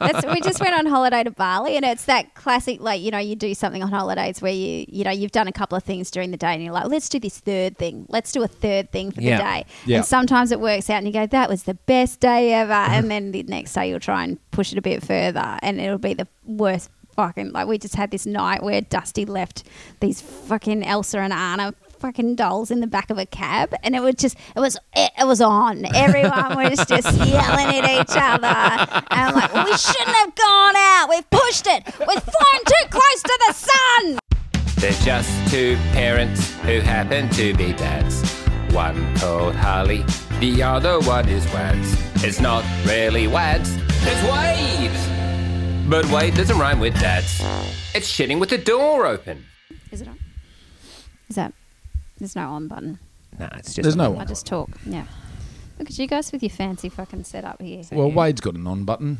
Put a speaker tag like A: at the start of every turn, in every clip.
A: That's, we just went on holiday to Bali, and it's that classic, like you know, you do something on holidays where you, you know, you've done a couple of things during the day, and you're like, let's do this third thing. Let's do a third thing for
B: Yeah.
A: the day.
C: Yeah.
A: And sometimes it works out, and you go, that was the best day ever. Uh-huh. and then the next day you'll try and push it a bit further, and it'll be the worst. Fucking like we just had this night where Dusty left these fucking Elsa and Anna fucking dolls in the back of a cab, and it was just it was it, it was on. Everyone was just yelling at each other, and I'm like, well, we shouldn't have gone out. We've pushed it. We've flown too close to the sun.
B: They're just two parents who happen to be dads. One called Harley, the other one is Wads. It's not really Wads, it's Wade! But Wade doesn't rhyme with dads. It's shitting with the door open.
A: Is it on? Is that? There's no on button.
B: Nah, it's just.
C: There's no
A: I
C: one.
A: just talk. Yeah. Look at you guys with your fancy fucking setup here.
C: Well, Wade's got an on button.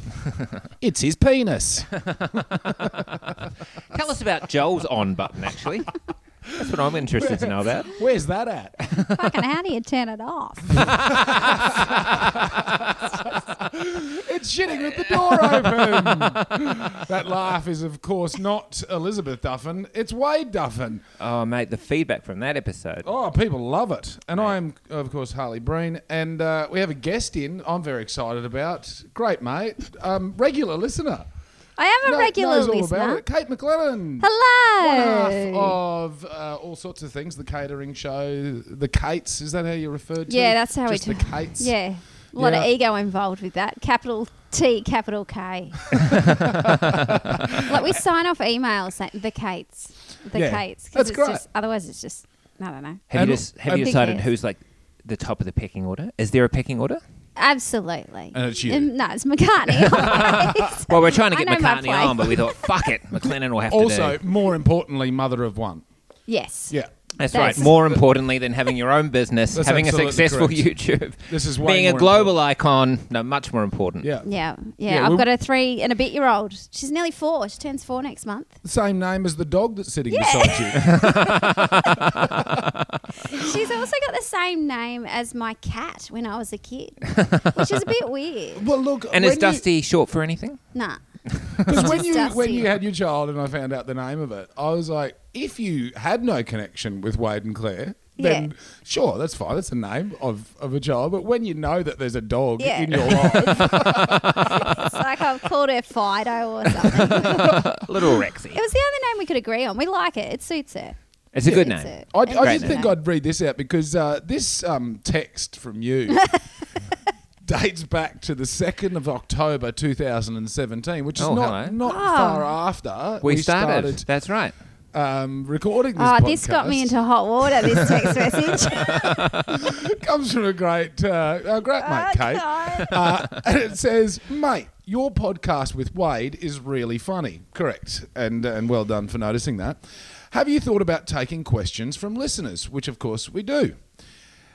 C: it's his penis.
B: Tell us about Joel's on button, actually. That's what I'm interested to know about.
C: Where's that at?
A: fucking how do you turn it off?
C: It's shitting with the door open. that laugh is, of course, not Elizabeth Duffin. It's Wade Duffin.
B: Oh, mate, the feedback from that episode.
C: Oh, people love it. And I'm, of course, Harley Breen. And uh, we have a guest in I'm very excited about. Great, mate. Um, regular listener.
A: I am a
C: Kno-
A: regular
C: knows all
A: listener.
C: about it. Kate McLennan.
A: Hello.
C: One half of uh, all sorts of things. The Katering show, the Kates. Is that how you referred to?
A: Yeah, that's how
C: Just
A: we
C: the
A: talk.
C: Kates.
A: Yeah. A lot of ego involved with that. Capital T, capital K. like we sign off emails saying the Kates. The
C: Yeah,
A: Kates. 'cause
C: that's
A: it's
C: great.
A: Just, otherwise, it's just, I don't know.
B: Have
C: And-
B: you, just, have you
A: Big
B: decided
A: yes.
B: who's like the top of the pecking order? Is there a pecking order?
A: Absolutely.
C: And it's you.
A: Um, no, it's McCartney. always.
B: Well, we're trying to
A: I
B: get
A: know my
B: McCartney
A: place.
B: on, but we thought, fuck it, McLennan will have
C: Also,
B: to do.
C: Also, more importantly, mother of one.
A: yes.
C: Yeah.
B: That's,
A: that's-
B: right. More importantly than having your own business,
C: That's
B: having a
C: absolutely
B: successful
C: correct.
B: YouTube,
C: This is way
B: being a
C: more
B: global icon. No, much more important.
C: Yeah.
A: Yeah, yeah.
C: Yeah,
A: I've
C: we-
A: got a three and a bit year old. She's nearly four. She turns four next month.
C: Same name as the dog that's sitting
A: Yeah.
C: beside you.
A: She's also got the same name as my cat when I was a kid, which is a bit weird.
C: well, look.
B: And
C: when
B: is Dusty short for anything?
A: Nah.
C: Because when you when you had your child and I found out the name of it, I was like, if you had no connection with Wade and Claire, then
A: Yeah.
C: sure, that's fine. That's a name of, of a child. But when you know that there's a dog
A: Yeah.
C: in your life,
A: It's like I've called her Fido or something.
B: Little Rexy.
A: It was the only name we could agree on. We like it. It suits her.
B: It's a good name.
A: a-
C: I,
A: it's
C: I
A: a
C: did
A: good
C: think. I'd read this out because uh, this um, text from you dates back to the 2nd of October 2017, which is
B: Oh,
C: not,
B: hello.
C: not
A: Oh.
C: far after
B: We, started. That's right.
C: um, recording this
A: Oh,
C: podcast.
A: this got me into hot water. This text message.
C: comes from a great, uh, a great mate, Kate.
A: God.
C: Uh, and it says, mate, your podcast with Wade is really funny. Correct. And, and well done for noticing that. Have you thought about taking questions from listeners? Which, of course, we do.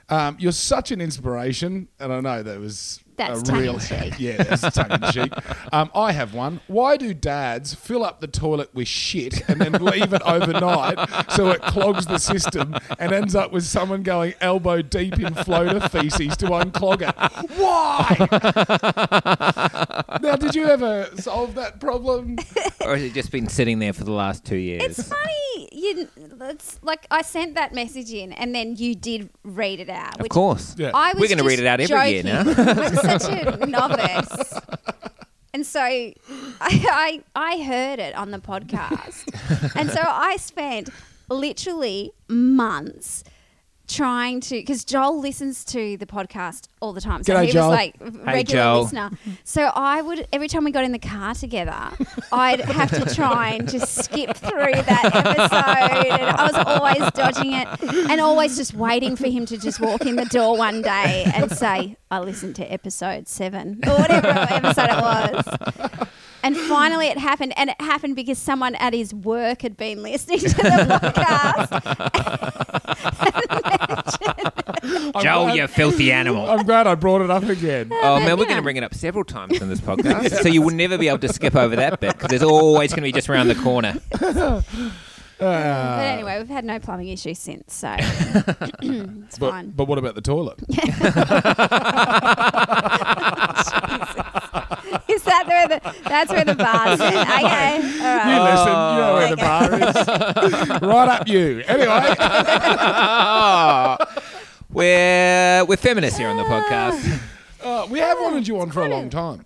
C: Um, you're such an inspiration, and I know that was
A: That's
C: a
A: tongue
C: real
A: in cheek.
C: yeah, that's tongue in cheek. Um, I have one. Why do dads fill up the toilet with shit and then leave it overnight so it clogs the system and ends up with someone going elbow deep in floater feces to unclog it? Why? now, did you ever solve that problem?
B: or has it just been sitting there for the last two years?
A: It's funny. You, it's like I sent that message in, and then you did read it out.
B: of course.
C: Yeah.
A: I was
B: We're going to read it out every year now.
A: such a novice. And so I, I, I heard it on the podcast. and so I spent literally months trying to, because Joel listens to the podcast all the time. So
C: G'day,
A: he
C: Joel.
A: was like a regular
B: Joel.
A: listener. So I would, every time we got in the car together, I'd have to try and just skip through that episode. And I was always dodging it and always just waiting for him to just walk in the door one day and say, I listened to episode seven or whatever episode it was. And finally it happened. And it happened because someone at his work had been listening to the podcast.
C: I'm
B: Joel,
C: glad-
B: you filthy animal.
C: I'm glad I brought it up again.
B: Oh man, we're going to bring it up several times in this podcast, so you will never be able to skip over that bit because there's always going to be just around the corner.
A: but uh, anyway, we've had no plumbing issues since, so it's
C: But,
A: fine.
C: but what about the toilet?
A: Is that the where the that's where the bar's at. Okay, all
C: You listen, you know where the bar is. right up you. Anyway,
B: we're we're feminists here on the podcast.
C: uh, we have wanted you on for a long time.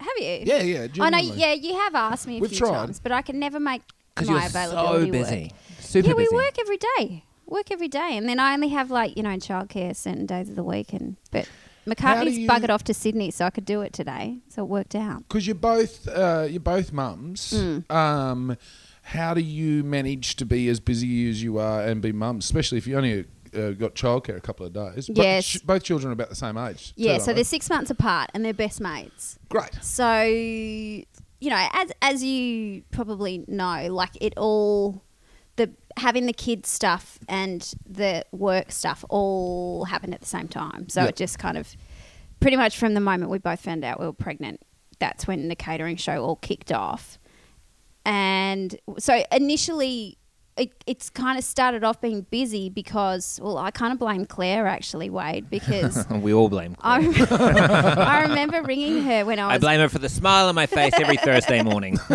A: Have you?
C: Yeah, yeah.
A: I know.
C: genuinely.
A: Yeah, you have asked me a
C: We've
A: few
C: tried.
A: times, but I can never make
B: Because
A: my
B: you're so
A: availability
B: busy,
A: work.
B: super
A: yeah, we
B: busy.
A: work every day. Work every day, and then I only have like you know childcare certain days of the week, and but McCartney's
C: you-
A: buggered off to Sydney, so I could do it today, so it worked out.
C: because you're both uh, you're both mums.
A: Mm.
C: Um, how do you manage to be as busy as you are and be mums, especially if you only uh, got childcare a couple of days? But
A: Yes.
C: ch- both children are about the same age.
A: Yeah,
C: too,
A: so they're six months apart, and they're best mates.
C: great.
A: So you know, as as you probably know, like it all the having the kids stuff and the work stuff all happened at the same time. So
C: Yeah.
A: it just kind of pretty much from the moment we both found out we were pregnant, that's when the Katering show all kicked off. And so initially it, it's kind of started off being busy because well I kind of blame Claire actually Wade because
B: we all blame. Claire.
A: I, I remember ringing her when I was
B: I blame her for the smile on my face every Thursday morning.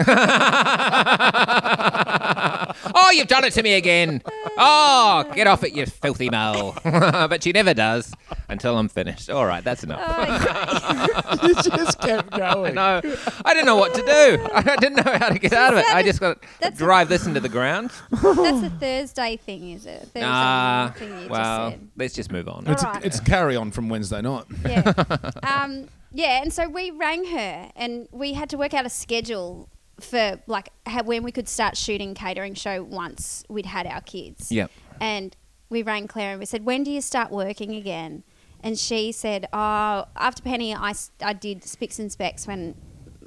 B: oh, you've done it to me again. Oh, get off it, you filthy mole. but she never does until I'm finished. All right, that's enough.
A: Oh,
C: you just kept going.
B: No, I didn't know what to do. I didn't know how to get out of it. I just got to drive this into the ground.
A: That's a Thursday thing, is it? Thursday
B: Ah,
A: thing you
B: well,
A: just said.
B: let's just move on.
C: It's,
A: Alright.
C: it's carry on from Wednesday night.
A: Yeah. um, yeah, and so we rang her and we had to work out a schedule for like how, when we could start shooting Katering show once we'd had our kids.
B: Yep.
A: And we rang Claire and we said, when do you start working again? And she said, oh, after Penny, I, s- I did Spicks and Specs when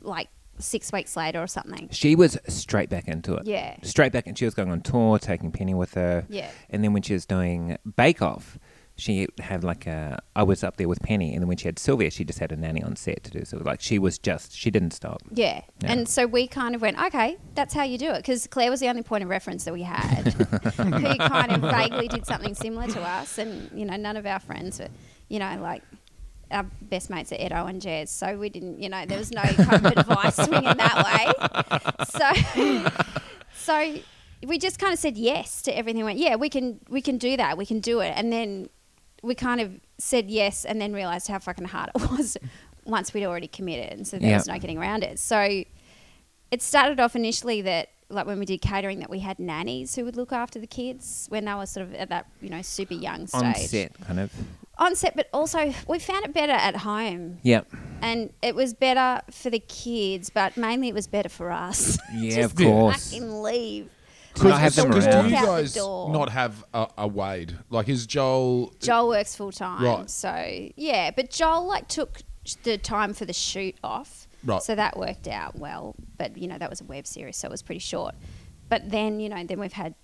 A: like six weeks later or something.
B: She was straight back into it.
A: Yeah.
B: Straight back, and she was going on tour, taking Penny with her.
A: Yeah.
B: And then when she was doing Bake Off, she had like a. I was up there with Penny, and then when she had Sylvia, she just had a nanny on set to do. So like she was just she didn't stop.
A: Yeah.
B: Yeah.
A: And so we kind of went, okay, that's how you do it. Because Claire was the only point of reference that we had who kind of vaguely did something similar to us. And, you know, none of our friends were, you know, like our best mates are Edo and Jez. So we didn't, you know, there was no kind of advice swinging that way. So, so we just kind of said yes to everything. Went, yeah, we can, we can do that. We can do it. And then we kind of said yes and then realized how fucking hard it was once we'd already committed. And so there
B: Yeah.
A: was no getting around it. So it started off initially that like when we did Katering that we had nannies who would look after the kids when they were sort of at that you know super young stage
B: On set, kind of.
A: On set but also we found it better at home
B: Yep.
A: and it was better for the kids but mainly it was better for us
B: Yeah,
A: Just
B: of course.
A: fucking leave
B: To not have them
C: Because
B: around.
C: do you
A: Walk out the
C: guys not have a, a Wade? Like, is Joel?
A: Joel works full time,
C: Right.
A: so yeah. But Joel like took the time for the shoot off,
C: Right.
A: So that worked out well. But you know that was a web series, so it was pretty short. But then you know then we've had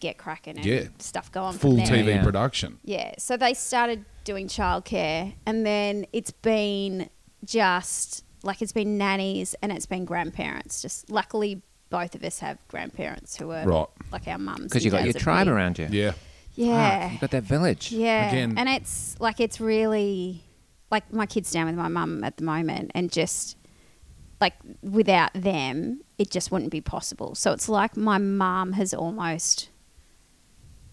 A: Get Cracking and
C: Yeah.
A: stuff going.
C: full
A: from there.
C: TV
B: Yeah.
C: production?
A: Yeah, so they started doing childcare, and then it's been just like it's been nannies and it's been grandparents. Just luckily, both of us have grandparents who are
C: Right.
A: like our mums.
B: Because
A: and
B: you got your tribe around you.
C: Yeah.
A: Yeah,
B: you got that village.
A: yeah,
C: Again-
A: and it's like it's really like my kids down with my mum at the moment, and just like without them, it just wouldn't be possible. So it's like my mum has almost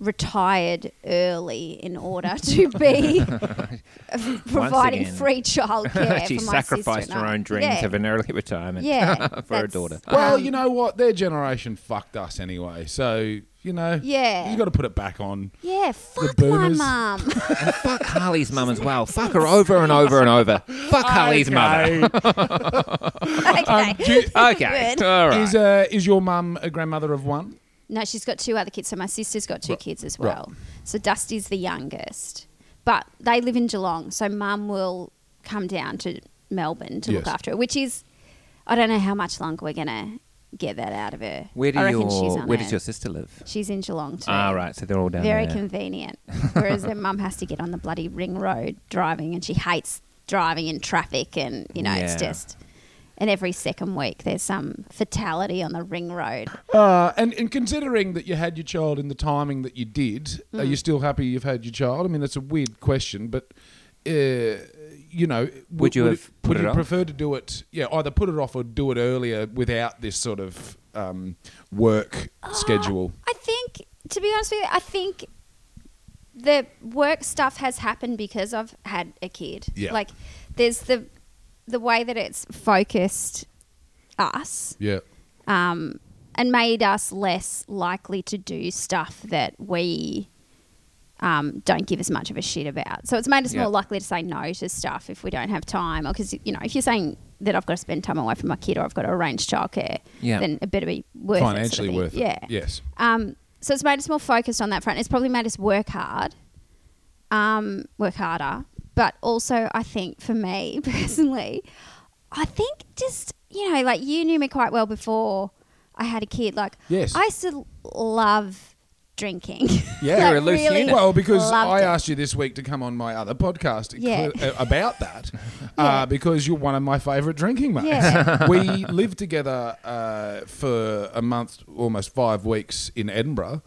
A: retired early in order to be providing
B: again.
A: free childcare.
B: she
A: for my
B: sacrificed
A: sister and
B: her own dreams
A: Yeah.
B: of an early retirement
A: Yeah,
B: for her daughter.
C: Well,
A: Um,
C: you know what? Their generation fucked us anyway. So you know,
A: Yeah.
C: you got to put it back on.
A: Yeah, fuck my mum.
B: And fuck Harley's mum as well. Fuck her over and over and over. Fuck Harley's mother.
A: okay.
C: do you-
B: Okay. All right.
C: Is uh, is your mum a grandmother of one?
A: No, she's got two other kids. So my sister's got two
C: Right.
A: kids as
C: Right.
A: well. So Dusty's the youngest. But they live in Geelong, so mum will come down to Melbourne to look
C: Yes.
A: after her, which is, I don't know how much longer we're going to get that out of her.
B: where do
A: I reckon she's
B: your
A: on
B: Where
A: her-
B: does your sister live?
A: She's in Geelong too.
B: Ah, right. So they're all down there.
A: Very
B: there.
A: convenient. Whereas their mum has to get on the bloody ring road driving, and she hates driving in traffic, and you know it's
B: Yeah.
A: just. And every second week, there's some fatality on the ring road.
C: Uh, and, and considering that you had your child in the timing that you did, are
A: Mm.
C: you still happy you've had your child? I mean, that's a weird question, but uh, you know,
B: Would you have put
C: would
B: it
C: you
B: off?
C: prefer to do it? Yeah, either put it off or do it earlier without this sort of um, work schedule.
A: I think, to be honest with you, I think the work stuff has happened because I've had a kid.
C: Yeah.
A: Like, there's the the way that it's focused us
C: Yeah,
A: um, and made us less likely to do stuff that we um, don't give as much of a shit about. So it's made us
B: Yeah.
A: more likely to say no to stuff if we don't have time, or because you know if you're saying that I've got to spend time away from my kid or I've got to arrange childcare,
B: Yeah.
A: then it better be worth it. sort of
C: financially
A: thing.
C: worth it.
A: Yeah.
C: Yes.
A: Um, so it's made us more focused on that front. It's probably made us work hard, um, work harder. But also, I think for me personally, I think just you know, like you knew me quite well before I had a kid. Like,
C: Yes.
A: I used to love drinking.
C: Yeah.
A: Like,
B: You're a loose
A: really.
C: Well, because I
A: it.
C: asked you this week to come on my other podcast
A: Yeah.
C: uh, about that,
A: Yeah.
C: uh, because you're one of my favourite drinking mates.
A: Yeah.
C: we lived together uh, for a month, almost five weeks in Edinburgh.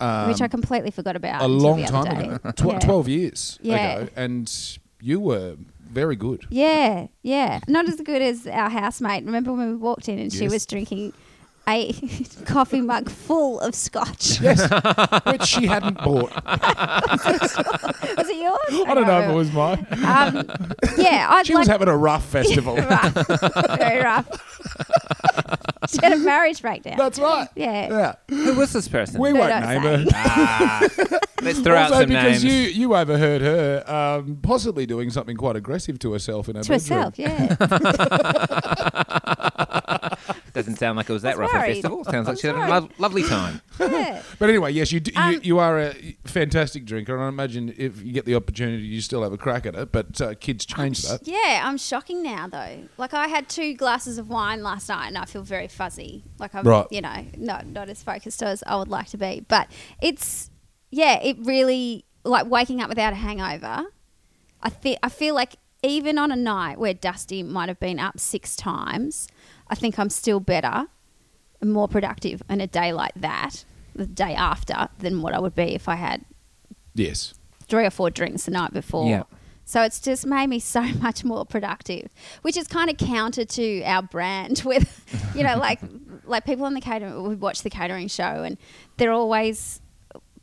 C: Um,
A: which I completely forgot about
C: a long time
A: day.
C: ago, Tw-
A: Yeah.
C: 12 years
A: Yeah.
C: ago, and you were very good.
A: Yeah, yeah. Not as good as our housemate. Remember when we walked in and she was drinking a coffee mug full of scotch?
C: Yes, which she hadn't bought.
A: was it yours?
C: I don't know if it was mine.
A: Um, yeah, I'd
C: She
A: like
C: was having a rough festival.
A: rough, very rough. She had a marriage breakdown.
C: That's right.
A: Yeah.
C: Yeah.
B: Who was this person?
C: We
A: No,
C: won't
A: don't
C: name
A: say.
C: her.
B: ah, let's throw out
C: also,
B: some
C: because
B: names.
C: you you overheard her um, possibly doing something quite aggressive to herself in her
A: to
C: bedroom.
A: herself, yeah.
B: Doesn't sound like it was that
A: was
B: rough a festival. Sounds like she had a lo- lovely time.
A: yeah.
C: But anyway, yes, you, do, you
A: Um,
C: you are a fantastic drinker, and I imagine if you get the opportunity, you still have a crack at it. But uh, kids change that.
A: Yeah, I'm shocking now though. Like I had two glasses of wine last night and I feel very fuzzy. Like I'm,
C: Right.
A: you know, not not as focused as I would like to be. But it's yeah, it really like waking up without a hangover. I feel I feel like even on a night where Dusty might have been up six times, I think I'm still better and more productive in a day like that, the day after, than what I would be if I had
C: Yes.
A: three or four drinks the night before.
B: Yeah.
A: So it's just made me so much more productive, which is kind of counter to our brand. With, you know, like like people on the Katering, we watch the Katering show, and they're always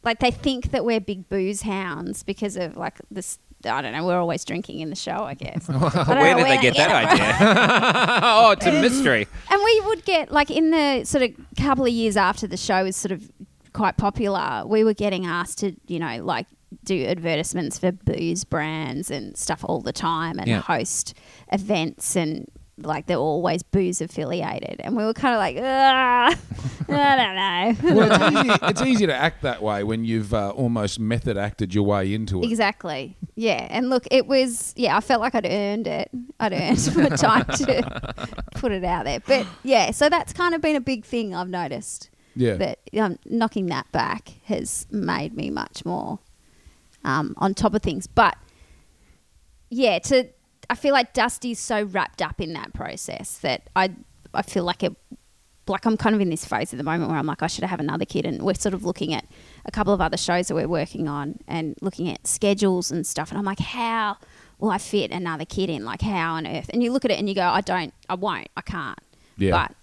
A: like they think that we're big booze hounds because of like this. I don't know. We're always drinking in the show, I guess. I
B: Where
A: know
B: did they get that idea? oh, it's a um, mystery.
A: and we would get like in the sort of couple of years after the show was sort of quite popular, we were getting asked to, you know, like do advertisements for booze brands and stuff all the time and
B: Yeah.
A: host events and like they're always booze affiliated. And we were kind of like, "Ugh, I don't know.
C: Well, it's easy, it's easy to act that way when you've uh, almost method acted your way into it.
A: Exactly. Yeah. And look, it was, yeah, I felt like I'd earned it. I'd earned my time to put it out there. But yeah, so that's kind of been a big thing I've noticed.
C: Yeah.
A: That um, knocking that back has made me much more um, on top of things. But yeah, to I feel like Dusty's so wrapped up in that process that I I feel like it like I'm kind of in this phase at the moment where I'm like I should have another kid. And we're sort of looking at a couple of other shows that we're working on and looking at schedules and stuff. And I'm like how will I fit another kid in? Like how on earth? And you look at it and you go I don't I won't I can't.
C: Yeah.
A: but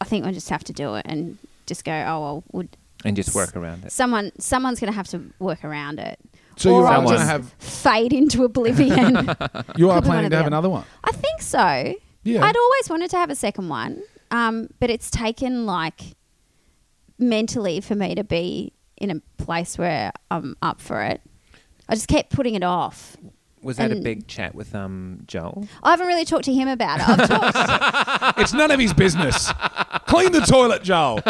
A: I think we just have to do it and just go oh well would
B: And just work around it.
A: someone someone's going to have to work around it
C: So you're
A: I'll
C: going to
A: just
C: have
A: fade into oblivion
C: you are
A: Probably one
C: planning
A: or
C: to have
A: the
C: another one.
A: I think so.
C: Yeah.
A: I'd always wanted to have a second one, um, but it's taken like mentally for me to be in a place where I'm up for it. I just kept putting it off.
B: Was that a
A: And-
B: big chat with um Joel?
A: I haven't really talked to him about it. I've talked,
C: It's none of his business. Clean the toilet, Joel.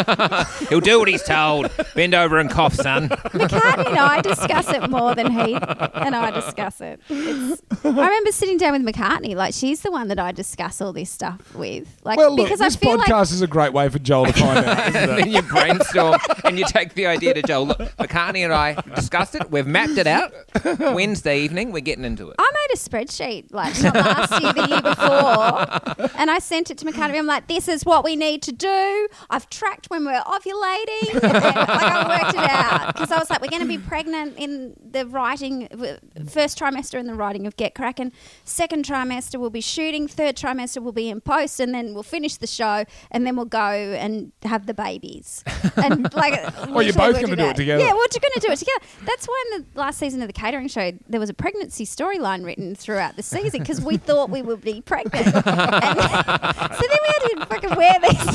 B: He'll do what he's told. Bend over and cough, son.
A: McCartney and I discuss it more than he and I discuss it. It's, I remember sitting down with McCartney, like she's the one that I discuss all this stuff with. Like
C: Well, look,
A: because
C: this
A: I feel
C: podcast
A: like
C: is a great way for Joel to find out, isn't
B: and
C: it?
B: then you brainstorm and you take the idea to Joel. Look, McCartney and I discussed it. We've mapped it out. Wednesday evening, we're getting into to it?
A: I made a spreadsheet like not last year, the year before, and I sent it to McCartney. I'm like, "This is what we need to do." I've tracked when we're ovulating, and like I worked it out because I was like, "We're going to be pregnant in the writing first trimester in the writing of Get Crackin'. Second trimester we'll be shooting. Third trimester we'll be in post, and then we'll finish the show, and then we'll go and have the babies." And like, oh,
C: Well, you're
A: literally
C: both gonna do it together.
A: Yeah, we're going to do it together. That's why in the last season of the Katering show there was a pregnancy storyline written throughout the season because we thought we would be pregnant. And so then we had to fucking wear these.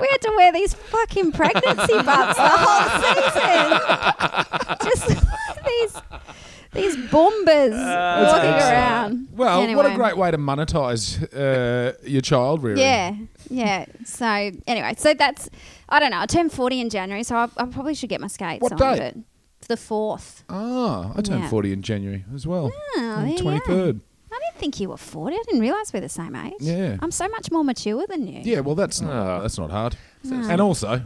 A: We had to wear these fucking pregnancy bumps the whole season. Just these these bombers walking around.
C: Well, what a great way to monetize uh, your child rearing.
A: Yeah, yeah. So anyway, so that's I don't know. I turned forty in January, so I, I probably should get my skates
C: What
A: on.
C: date?
A: But the fourth.
C: Ah, I turned
A: Yeah.
C: 40 in January as well.
A: Oh,
C: On
A: there
C: the
A: you go.
C: 23rd.
A: I didn't think you were 40. I didn't realise we're the same age.
C: Yeah.
A: I'm so much more mature than you.
C: Yeah, well, that's not,
B: Oh.
C: that's not hard.
A: No.
C: And also,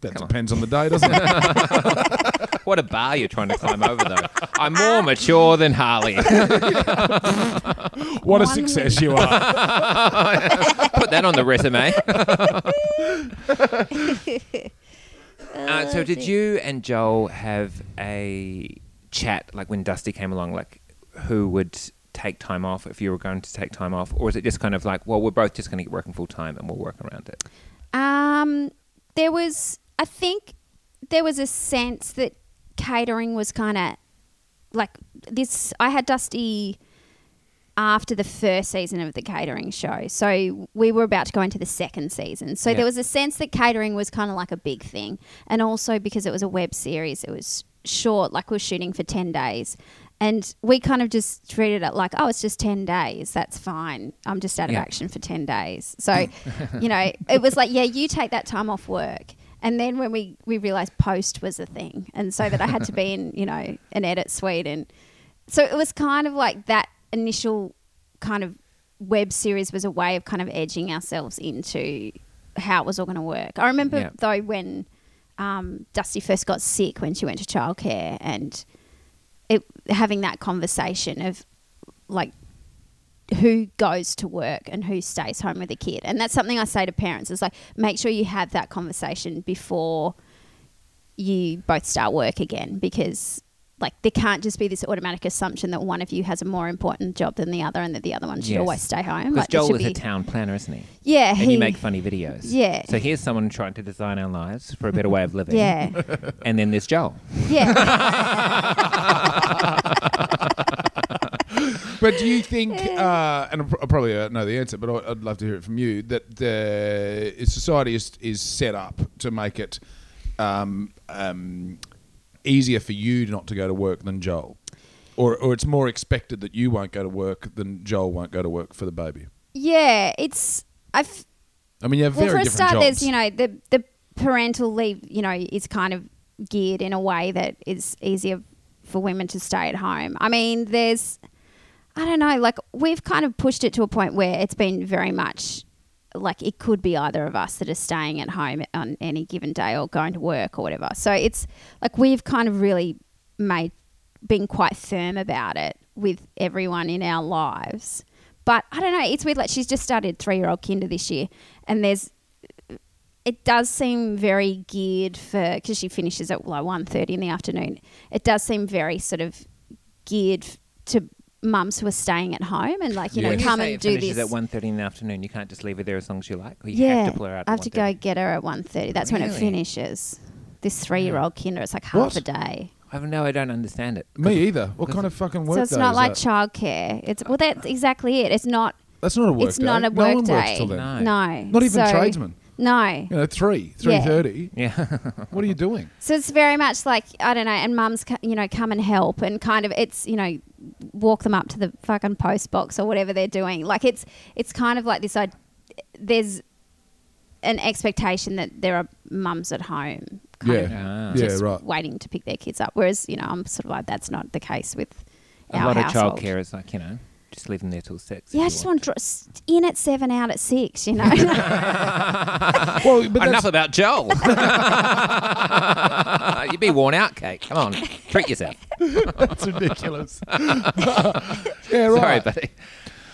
C: that
B: Come
C: depends on the day, doesn't it?
B: What a bar you're trying to climb over, though. I'm more um, mature than Harley.
C: what a
A: One
C: success you are.
B: Put that on the resume. Uh, so, did you and Joel have a chat, like when Dusty came along, like who would take time off if you were going to take time off, or is it just kind of like, well, we're both just going to get working full time and we'll work around it?
A: Um, there was, I think, there was a sense that Katering was kind of like this. I had Dusty after the first season of the Katering show, so we were about to go into the second season. So there was a sense that Katering was kind of like a big thing, and also because it was a web series, it was short. Like we're shooting for ten days. And we kind of just treated it like, oh, it's just 10 days. That's fine. I'm just out of action for 10 days. So, you know, it was like, yeah, you take that time off work. And then when we, we realized post was a thing. And so that I had to be in, you know, an edit suite. And so it was kind of like that initial kind of web series was a way of kind of edging ourselves into how it was all going to work. I remember
B: Yeah.
A: though when um, Dusty first got sick when she went to childcare and it having that conversation of like who goes to work and who stays home with the kid. And that's something I say to parents is like make sure you have that conversation before you both start work again because like there can't just be this automatic assumption that one of you has a more important job than the other and that the other one should
B: Yes.
A: always stay home.
B: Because
A: Like, there
B: Joel
A: should
B: is a
A: be-
B: town planner, isn't he?
A: Yeah,
B: And
A: he,
B: you make funny videos.
A: Yeah.
B: So here's someone trying to design our lives for a better way of living.
A: Yeah.
B: And then there's Joel.
A: Yeah.
C: But do you think, uh, and I pr- I probably uh, know the answer, but I- I'd love to hear it from you, that the society is, is set up to make it um, um, easier for you not to go to work than Joel? Or, or it's more expected that you won't go to work than Joel won't go to work for the baby?
A: yeah, it's I've
C: I mean, you have
A: well,
C: very
A: for a
C: different
A: start,
C: jobs.
A: there's you know the the parental leave, you know, is kind of geared in a way that is easier for women to stay at home. I mean, there's I don't know, like we've kind of pushed it to a point where it's been very much like it could be either of us that are staying at home on any given day or going to work or whatever. So it's like we've kind of really made been quite firm about it with everyone in our lives. But I don't know, it's weird. Like she's just started three year old kinder this year, and there's it does seem very geared for because she finishes at like one thirty in the afternoon. It does seem very sort of geared to mums who are staying at home and like you
C: Yeah.
A: know
B: When you
A: come
B: say
A: and
B: it
A: do this.
B: at 1.30 in the afternoon, you can't just leave her there as long as you like? Or you
A: yeah,
B: have to pull her out
A: I have to
B: at
A: go get her at one thirty. That's when it finishes. This three year old kinder, it's like half
C: What?
A: a day.
B: I no, I don't understand it.
C: Me either. What kind of fucking work
A: So it's
C: day
A: not
C: is
A: like
C: that?
A: childcare. It's well, that's exactly it. It's not.
C: That's not a work
A: it's
C: day.
A: not a
C: no
A: work
C: one
A: day.
C: works till then.
B: No.
A: No,
C: Not even
A: So-
C: tradesmen.
A: No.
C: You know, three, three
A: Yeah.
C: thirty.
B: Yeah.
C: What are you doing?
A: So it's very much like I don't know, and mums, co- you know, come and help, and kind of it's you know, walk them up to the fucking post box or whatever they're doing. Like it's it's kind of like this. I there's an expectation that there are mums at home, kind
C: Yeah.
A: of
B: Ah.
C: Yeah,
A: just
C: right.
A: waiting to pick their kids up. Whereas you know, I'm sort of like that's not the case with
B: A
A: our
B: lot of
A: household.
B: childcare is like, you know, just leave them there till 6.
A: Yeah, I just want to dro- in at seven, out at six. You know,
C: Well, but
B: Enough about Joel. You'd be worn out, Kate. Come on, treat yourself.
C: That's ridiculous. yeah,
B: Sorry,
C: right.
B: buddy.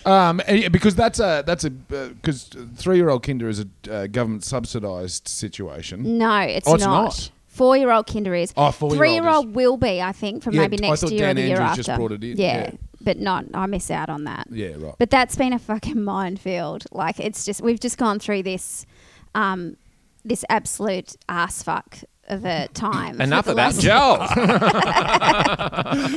C: Um, because that's a that's a because three year old kinder is a uh, government subsidised situation.
A: No, it's,
C: Oh, it's
A: not.
C: not?
A: Four year old kinder is.
C: Oh, four-year-old
A: Three year old will be, I think, from
C: Yeah,
A: maybe next
C: thought
A: year
C: Dan
A: or the year after.
C: just brought it in,
A: Yeah,
C: yeah.
A: But not. I miss out on that.
C: Yeah, right.
A: But that's been a fucking minefield. Like it's just we've just gone through this, um, this absolute ass fuck of a time.
B: Enough
A: the
B: about
A: last-
B: Joel.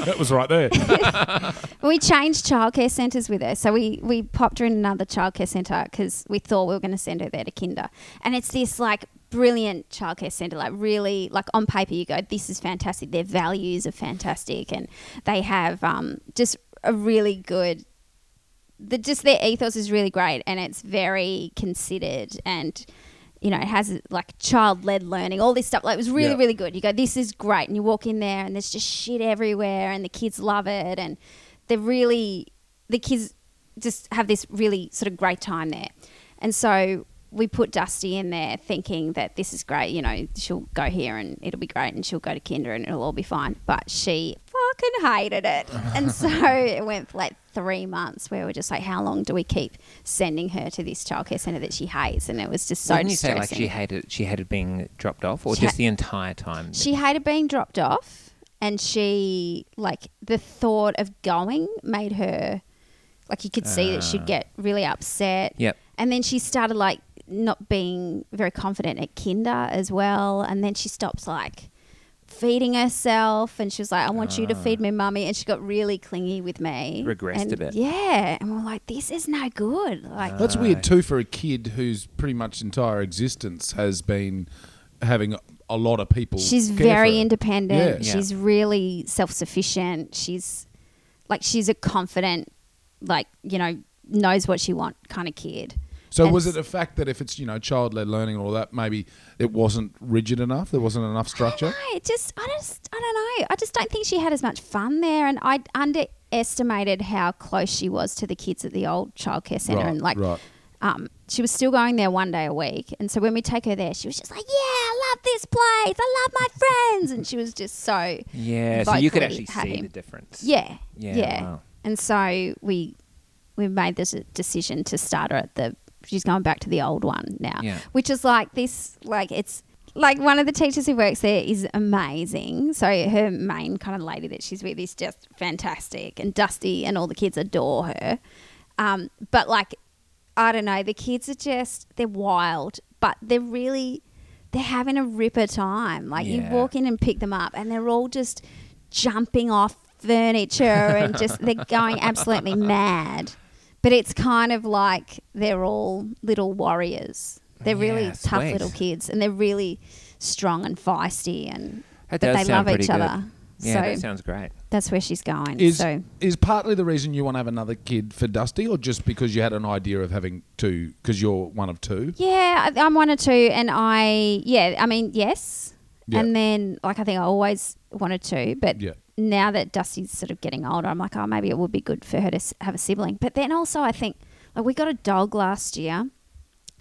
C: that was right there.
A: We changed childcare centres with her. So we, we popped her in another childcare centre because we thought we were going to send her there to kinder. And it's this like brilliant childcare centre, like really, like on paper you go, this is fantastic. Their values are fantastic. And they have um, just a really good, the, just their ethos is really great. And it's very considered and you know, it has like child led learning, all this stuff. Like, it was really,
C: Yeah.
A: really good. You go, this is great. And you walk in there and there's just shit everywhere and the kids love it. And they're really, the kids just have this really sort of great time there. And so we put Dusty in there thinking that this is great. You know, she'll go here and it'll be great and she'll go to kinder and it'll all be fine. But she fucking hated it. and so it went for like three months where we're just like, how long do we keep sending her to this childcare centre that she hates? And it was just so
B: Wouldn't you say like she hated she hated being dropped off, or
A: She
B: just
A: ha-
B: the entire time?
A: She hated being dropped off, and she like the thought of going made her like you could see that she'd
B: Ah.
A: get really upset.
B: Yep.
A: And then she started like not being very confident at kinder as well, and then she stops like feeding herself and she was like i want you to feed ah. me mummy and she got really clingy with me
B: Regressed
A: and
B: a bit.
A: yeah and we're like this is no good like
C: That's weird too for a kid whose pretty much entire existence has been having a lot of people.
A: She's
C: care for
A: very
C: her.
A: independent.
C: Yeah.
A: She's really self sufficient. She's like she's a confident, like you know, knows what she want kind of kid.
C: So
A: And
C: was it a fact that if it's you know child led learning and all that, maybe it wasn't rigid enough? There wasn't enough structure.
A: No, it just I just I don't know. I just don't think she had as much fun there, and I underestimated how close she was to the kids at the old childcare centre,
C: Right,
A: and like.
C: right.
A: Um, she was still going there one day a week, and so when we take her there, she was just like, "Yeah, I love this place. I love my friends," and she was just so
B: yeah, so you could actually
A: happy.
B: see the difference.
A: Yeah,
B: Yeah,
A: yeah.
B: wow.
A: And so we we made this decision to start her at the. She's going back to the old one now,
B: Yeah.
A: which is like this. Like it's like one of the teachers who works there is amazing. So her main kind of lady that she's with is just fantastic, and Dusty and all the kids adore her. Um, but like, I don't know, the kids are just they're wild, but they're really they're having a ripper time. Like you walk in and pick them up, and they're all just jumping off furniture and just they're going absolutely mad. But it's kind of like they're all little warriors. They're oh, really
B: Yeah,
A: tough
B: sweet.
A: little kids, and they're really strong and feisty, and
B: That
A: but
B: does
A: they
B: sound
A: love
B: pretty
A: each
B: good.
A: other.
B: Yeah,
A: so
B: that sounds great.
A: that's where she's going.
C: Is
A: so
C: is partly the reason you want to have another kid for Dusty, or just because you had an idea of having two? Because you're one of two.
A: Yeah, I, I'm one or two, and I yeah, I mean yes,
C: Yeah.
A: and then like I think I always wanted to, but
C: Yeah.
A: Now that Dusty's sort of getting older, I'm like, oh, maybe it would be good for her to have a sibling. But then also, I think like we got a dog last year.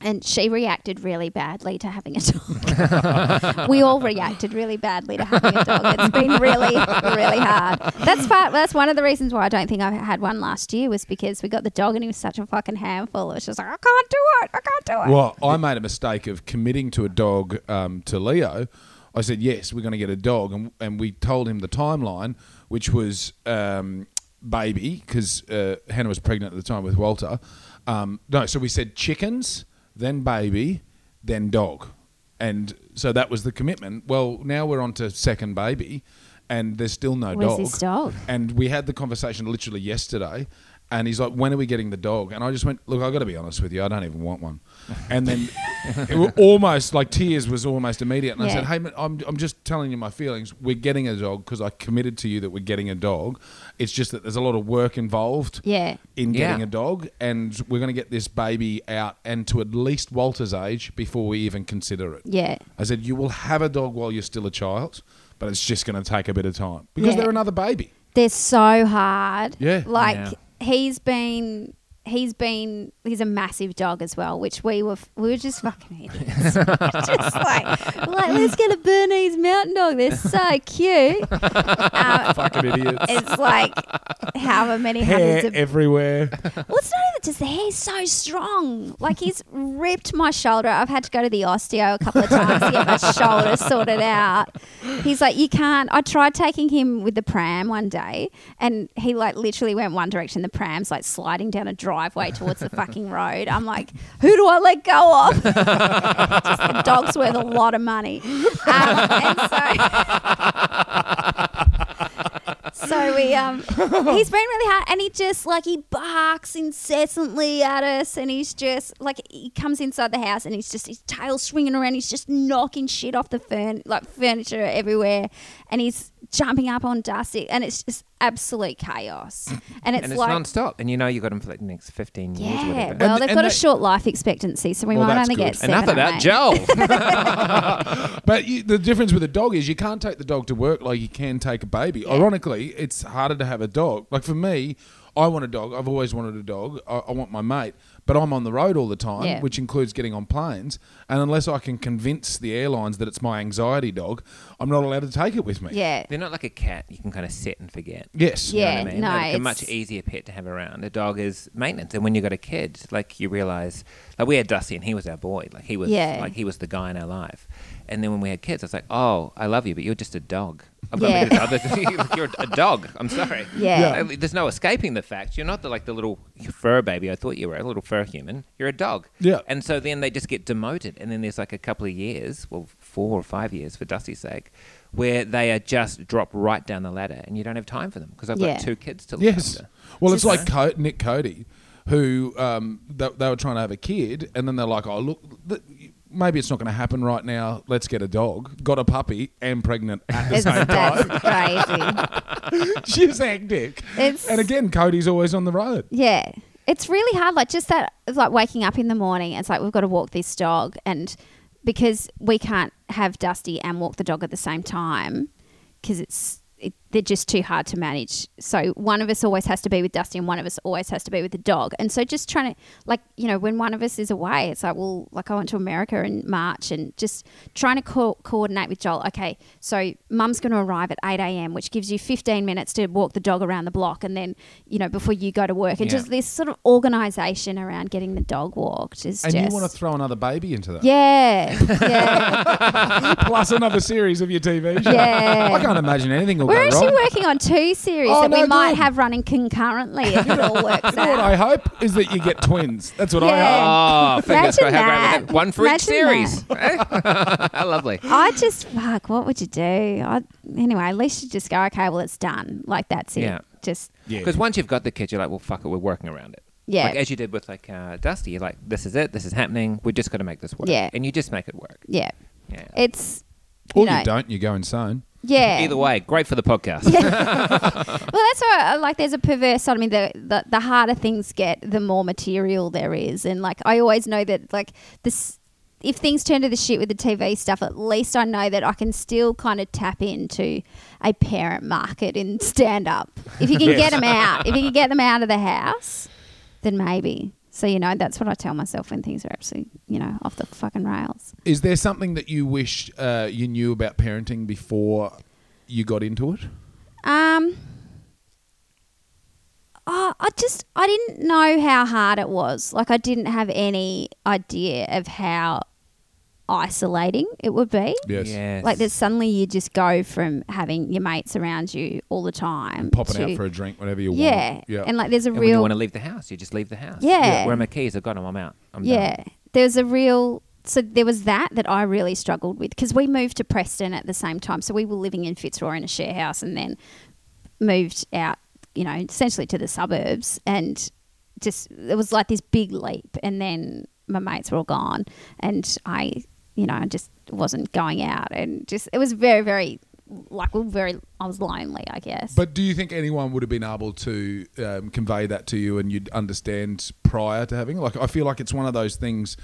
A: And she reacted really badly to having a dog. we all reacted really badly to having a dog. It's been really, really hard. That's part. That's one of the reasons why I don't think I had one last year was because we got the dog and he was such a fucking handful. It was just like I can't do it. I can't do it.
C: Well, I made a mistake of committing to a dog um, to Leo. I said yes, we're going to get a dog, and and we told him the timeline, which was um, baby because uh, Hannah was pregnant at the time with Walter. Um, no, so we said chickens, then baby, then dog, and so that was the commitment. Well, now we're on to second baby, and there's still no
A: Where's
C: dog.
A: this dog?
C: And we had the conversation literally yesterday. And he's like, "When are we getting the dog?" And I just went, "Look, I got to be honest with you. I don't even want one." And then it was almost like tears was almost immediate. And I said, "Hey, man, I'm I'm just telling you my feelings. We're getting a dog because I committed to you that we're getting a dog. It's just that there's a lot of work involved
A: Yeah.
C: in
B: Yeah.
C: getting a dog, and we're going to get this baby out and to at least Walter's age before we even consider it."
A: Yeah.
C: I said, "You will have a dog while you're still a child, but it's just going to take a bit of time because
A: Yeah.
C: they're another baby."
A: They're so hard.
C: Yeah.
A: Like
B: Yeah.
A: He's been he's been he's a massive dog as well, which we were we were just fucking idiots. just like like let's get a Bernese Mountain Dog. They're so cute. Um,
C: Fucking idiots.
A: it's like however many
C: Hair
A: hundreds of
C: everywhere.
A: well, it's not even just the hair. He's so strong. Like he's ripped my shoulder. I've had to go to the osteo a couple of times to get my shoulder sorted out. He's like, you can't. I tried taking him with the pram one day, and he like literally went one direction. The pram's like sliding down a driveway towards the fucking road. I'm like, who do I let go of? just the dog's worth a lot of money. Um, and so. So we um he's been really hard and he just like he barks incessantly at us and he's just like he comes inside the house and he's just his tail swinging around he's just knocking shit off the furn like furniture everywhere and he's jumping up on Dusty and it's just absolute chaos and it's
B: and it's
A: like
B: non-stop, and you know you've got them for like the next fifteen years.
A: yeah
B: whatever.
A: well
C: And-
A: they've
C: and
A: got
C: they-
A: a short life expectancy so we
C: Well,
A: might only
C: good.
A: get seven
B: Enough of that,
A: eight.
B: Joel.
C: But you, the difference with a dog is you can't take the dog to work like you can take a baby. Ironically, it's harder to have a dog. Like for me, I want a dog. I've always wanted a dog. I, I want my mate, but I'm on the road all the time,
A: Yeah.
C: which includes getting on planes. And unless I can convince the airlines that it's my anxiety dog, I'm not allowed to take it with me.
A: yeah
B: They're not like a cat you can kind of set and forget.
C: Yes.
B: You know
A: Yeah,
B: what I mean?
A: no,
B: They're a much easier pet to have around. A dog is maintenance, and when you've got a kid, like you realize, like we had Dusty, and he was our boy. Like he was,
A: Yeah.
B: like he was the guy in our life. And then when we had kids, I was like, "Oh, I love you, but you're just a dog." I've got
A: Yeah.
B: this other- you're a dog. I'm sorry.
A: Yeah.
B: Uh, There's no escaping the fact. You're not the, like the little fur baby I thought you were, a little fur human. You're a dog.
C: Yeah.
B: And so then they just get demoted, and then there's like a couple of years, well, four or five years for Dusty's sake, where they are just drop right down the ladder, and you don't have time for them because I've
A: Yeah.
B: got two kids to look
C: Yes.
B: after.
C: Well, it's like Co- Nick Cody, who um, they, they were trying to have a kid, and then they're like, "Oh, look, th- maybe it's not going to happen right now. Let's get a dog." Got a puppy and pregnant at the same time.
A: that's crazy
C: She's hectic.
A: It's-
C: and again, Cody's always on the road.
A: Yeah. It's really hard. Like just that, like waking up in the morning. It's like we've got to walk this dog, and because we can't have Dusty and walk the dog at the same time, because it's it, they're just too hard to manage. So one of us always has to be with Dusty, and one of us always has to be with the dog. And so just trying to like you know when one of us is away, it's like well, like I went to America in March, and just trying to co- coordinate with Joel. Okay, so Mum's going to arrive at eight a.m., which gives you fifteen minutes to walk the dog around the block, and then you know before you go to work, and
B: Yeah.
A: just this sort of organisation around getting the dog walked is
C: And
A: just
C: you want to throw another baby into that?
A: yeah, yeah,
C: Plus another series of your TV show.
A: Yeah.
C: I can't imagine anything will
A: We're
C: go
A: actually working on two series
C: Oh,
A: that we might
C: good.
A: have running concurrently if it all works
C: You know what. I hope is that you get twins. That's what I
A: Yeah.
C: hope.
B: Oh, fingers
A: Imagine.
B: How great
A: that.
B: would that- One for each
A: Imagine
B: series. How lovely.
A: I just fuck. What would you do? I, anyway, at least you just go. Okay, well, it's done. Like that's it.
B: Yeah.
A: Just
C: Yeah.
B: Because once you've got the kid, you're like, well, fuck it, we're working around it.
A: Yeah.
B: Like as you did with like uh, Dusty, you're like, this is it, this is happening. We're just going to make this work.
A: Yeah.
B: And you just make it work.
A: yeah.
B: Yeah.
A: It's
C: Or
A: you know,
C: you don't, you go insane.
A: Yeah.
B: Either way, great for the podcast.
A: Well, that's why I- like there's a perverse side of me. The, the the harder things get, the more material there is, and like I always know that like this. If things turn to the shit with the TV stuff, at least I know that I can still kind of tap into a parent market in stand up. If you can
C: Yes.
A: get them out, if you can get them out of the house, then maybe. So you know that's what I tell myself when things are actually you know off the fucking rails.
C: Is there something that you wish uh, you knew about parenting before you got into it?
A: Um, oh, I just I didn't know how hard it was. Like I didn't have any idea of how isolating it would be.
C: Yes.
B: Yes.
A: Like that suddenly you just go from having your mates around you all the time,
C: Popping
A: to,
C: out for a drink whenever you
A: yeah,
C: want. Yeah.
A: and like there's a
B: And when you want to leave the house, you just leave the house.
A: Yeah.
B: Where are my keys? I've got them. I'm out. I'm
A: yeah.
B: done.
A: There's a real so there was that that I really struggled with because we moved to Preston at the same time. So we were living in Fitzroy in a share house and then moved out, you know, essentially to the suburbs and just it was like this big leap and then my mates were all gone and I, you know, I just wasn't going out and just it was very very like we very I was lonely, I guess.
C: But do you think anyone would have been able to um, convey that to you and you'd understand prior to having? Like, I feel like it's one of those things.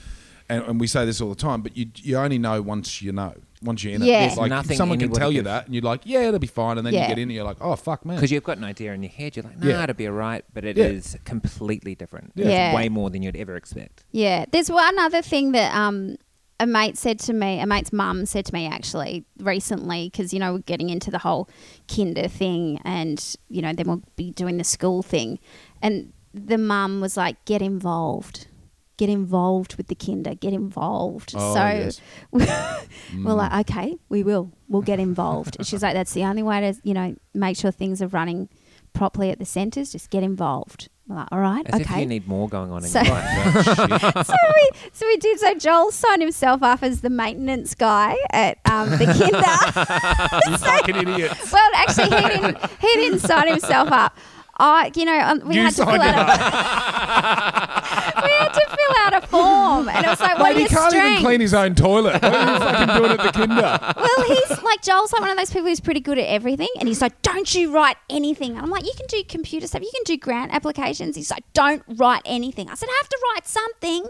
C: and, and we say this all the time, but you you only know once you know. Once you're in
A: Yeah.
C: it,
A: There's
C: like
B: nothing
C: someone can tell you that, and you're like, "Yeah, it'll be fine," and then
A: Yeah.
C: you get in, and you're like, "Oh fuck, man!"
B: Because you've got an idea in your head, you're like, nah,
C: Yeah.
B: it'll be alright, but it is
C: Yeah.
B: completely different.
C: Yeah.
B: It's
A: Yeah.
B: way more than you'd ever expect.
A: Yeah, there's one other thing that um a mate said to me, a mate's mum said to me actually recently, because you know we're getting into the whole kinder thing, and you know then we'll be doing the school thing, and the mum was like, "Get involved." Get involved with the kinder. Get involved.
C: Oh,
A: so
C: yes.
A: we're mm. like, okay, we will. We'll get involved. And she's like, that's the only way to, you know, make sure things are running properly at the centres. Just get involved. Like, all right,
B: As if
A: okay
B: you need more going on in
A: So-
B: your life.
A: so we so we did. So Joel signed himself up as the maintenance guy at um, the kinder.
C: you fucking idiots.
A: well, actually, he didn't. He didn't sign himself up. I, you know, um, we
C: You
A: had to fill out. A, we had to fill out a form, and it was like, "What
C: Mate,
A: are
C: he
A: your
C: can't even
A: strengths?"
C: clean his own toilet. What are you fucking doing at the kinder?
A: well, he's like Joel's like one of those people who's pretty good at everything, and he's like, "Don't you write anything?" And I'm like, "You can do computer stuff, you can do grant applications." He's like, "Don't write anything." I said, "I have to write something,"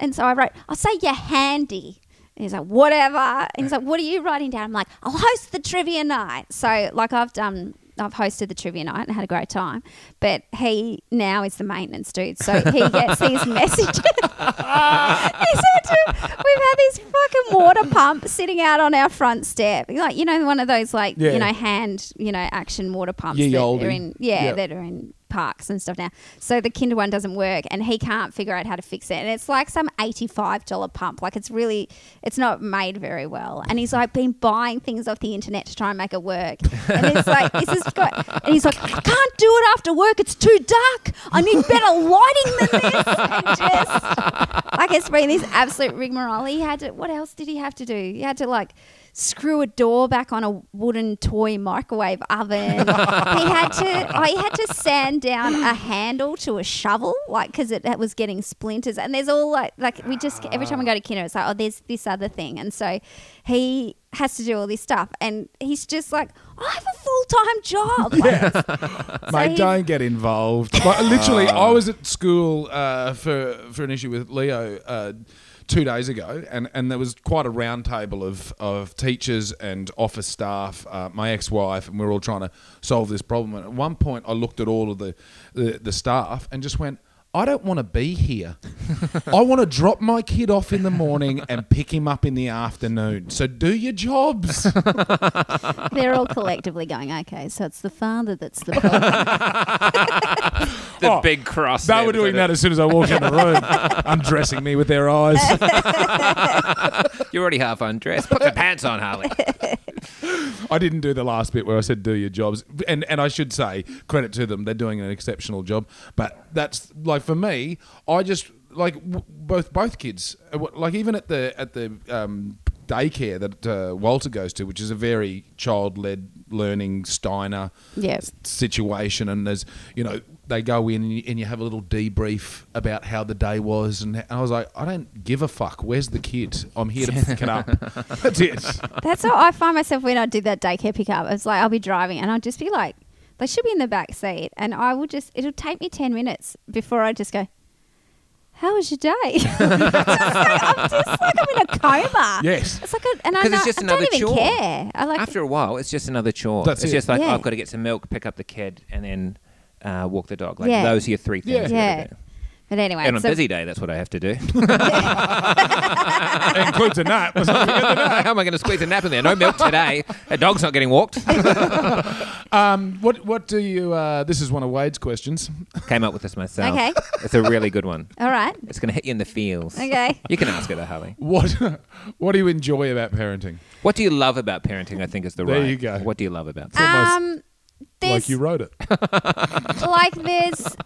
A: and so I wrote, "I'll say you're handy." And he's like, "Whatever." And he's like, "What are you writing down?" I'm like, "I'll host the trivia night." So like I've done. I've hosted the trivia night and had a great time, but he now is the maintenance dude, so he gets these messages. To, we've had this fucking water pump sitting out on our front step, like you know, one of those like
C: Yeah.
A: you know hand you know action water pumps that
C: olde.
A: are in yeah
C: Yep.
A: that are in parks and stuff now. So the Kinder one doesn't work, and he can't figure out how to fix it, and it's like some eighty-five dollar pump. Like it's really, it's not made very well, and he's like been buying things off the internet to try and make it work, and it's like this is got, and he's like, I can't do it after work. It's too dark. I need better lighting than this. And just like it's been this absolute rigmarole. He had to. What else did he have to do? He had to like screw a door back on a wooden toy microwave oven. he had to. Oh, he had to sand down a handle to a shovel, like because it, it was getting splinters. And there's all like like we just every time we go to Kinder, it's like oh, there's this other thing, and so he has to do all this stuff, and he's just like, I have a full time job. Like,
C: Mate,
A: he-
C: don't get involved. Like, literally, I was at school uh, for for an issue with Leo uh, two days ago, and, and there was quite a round table of, of teachers and office staff, uh, my ex wife, and we were all trying to solve this problem. And at one point, I looked at all of the, the, the staff and just went, I don't want to be here. I want to drop my kid off in the morning and pick him up in the afternoon. So do your jobs.
A: they're all collectively going, okay, so it's the father that's the problem.
B: the
C: Oh,
B: big cross.
C: They
B: there
C: were doing that as soon as I walked in the room, undressing me with their eyes.
B: You're already half undressed. Put the pants on, Harley.
C: I didn't do the last bit where I said do your jobs, and and I should say credit to them; they're doing an exceptional job. But that's like for me, I just like w- both both kids, uh, like even at the at the um, daycare that uh, Walter goes to, which is a very child led learning Steiner
A: Yep.
C: s- situation, and there's you know they go in and you, and you have a little debrief about how the day was, and, and I was like, I don't give a fuck. Where's the kid? I'm here to pick it up. That's it.
A: That's how I find myself when I do that daycare pickup. It's like I'll be driving and I'll just be like, they should be in the back seat, and I will just. It'll take me ten minutes before I just go. How was your day? Just like, I'm just like I'm in a coma.
C: Yes.
A: It's like, a, and I,
B: Because
A: know,
B: it's just
A: I
B: another
A: don't even
B: chore.
A: care. I like
B: After a while, it's just another chore.
C: That's
B: it's
C: it.
B: just like,
A: Yeah.
B: oh, I've got to get some milk, pick up the kid, and then uh, walk the dog. Like
A: Yeah.
B: those are your three things.
C: Yeah.
B: you gotta
A: Yeah.
B: do.
A: But anyway,
B: And on
A: so-
B: a busy day, that's what I have to do.
C: It includes a nap. Let's not forget the nap.
B: How am I going to squeeze a nap in there? No milk today. A dog's not getting walked.
C: Um, what what do you? Uh, this is one of Wade's questions.
B: Came up with this myself.
A: Okay.
B: It's a really good one.
A: all right.
B: It's going to hit you in the feels.
A: Okay.
B: You can ask it, though, Harley.
C: What what do you enjoy about parenting?
B: What do you love about parenting? I think is the
C: There
B: right.
C: you go.
B: What do you love about? it?
C: almost
A: Um, there's
C: like you wrote it.
A: like there's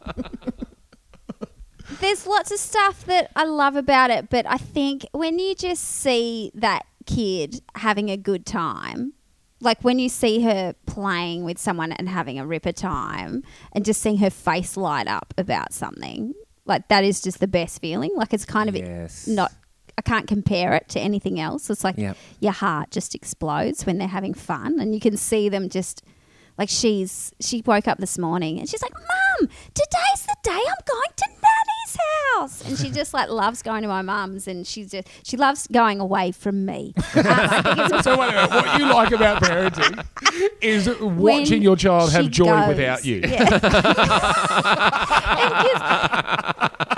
A: there's lots of stuff that I love about it, but I think when you just see that kid having a good time, like when you see her playing with someone and having a ripper time, and just seeing her face light up about something, like that is just the best feeling. Like it's kind of
B: Yes.
A: not. I can't compare it to anything else. It's like
B: Yep.
A: your heart just explodes when they're having fun, and you can see them just like she's she woke up this morning and she's like, "Mum, today's the day I'm going to Nanny's this house, and she just like loves going to my mum's, and she's just she loves going away from me. Um, I think it's
C: So wait a minute, what you like about parenting is watching your child have joy
A: goes.
C: without you.
A: Yeah. And 'cause-